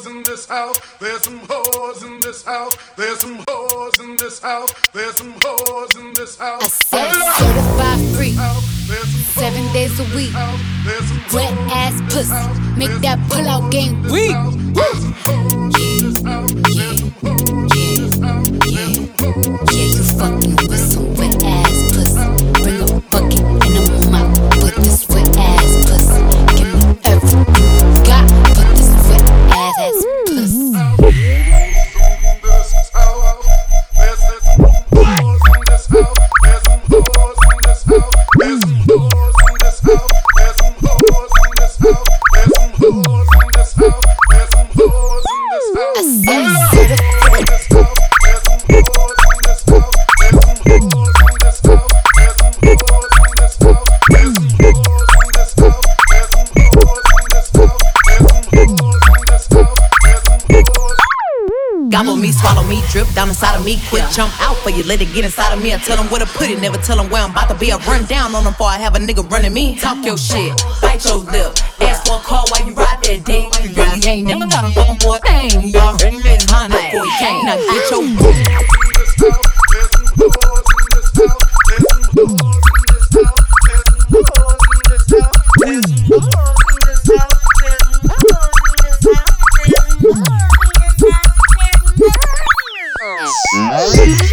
hoes in this house. There's some hoes in this house. There's some hoes in this house. There's some hoes in this house. I said certified free. Seven days a week. Wet ass pussy. Make that pull out game weak. Yeah, you fucking with some wet Gobble me, swallow me, drip down inside of me. Quick jump out for you, let it get inside of me. I tell them where to put it, never tell them where I'm about to be. I run down on them before I have a nigga running me. Talk your shit, bite your lip. Ask one call while you ride that dick. You really ain't never got a fucking boy thing. You already let him honey before he came. Now get your Mm-hmm.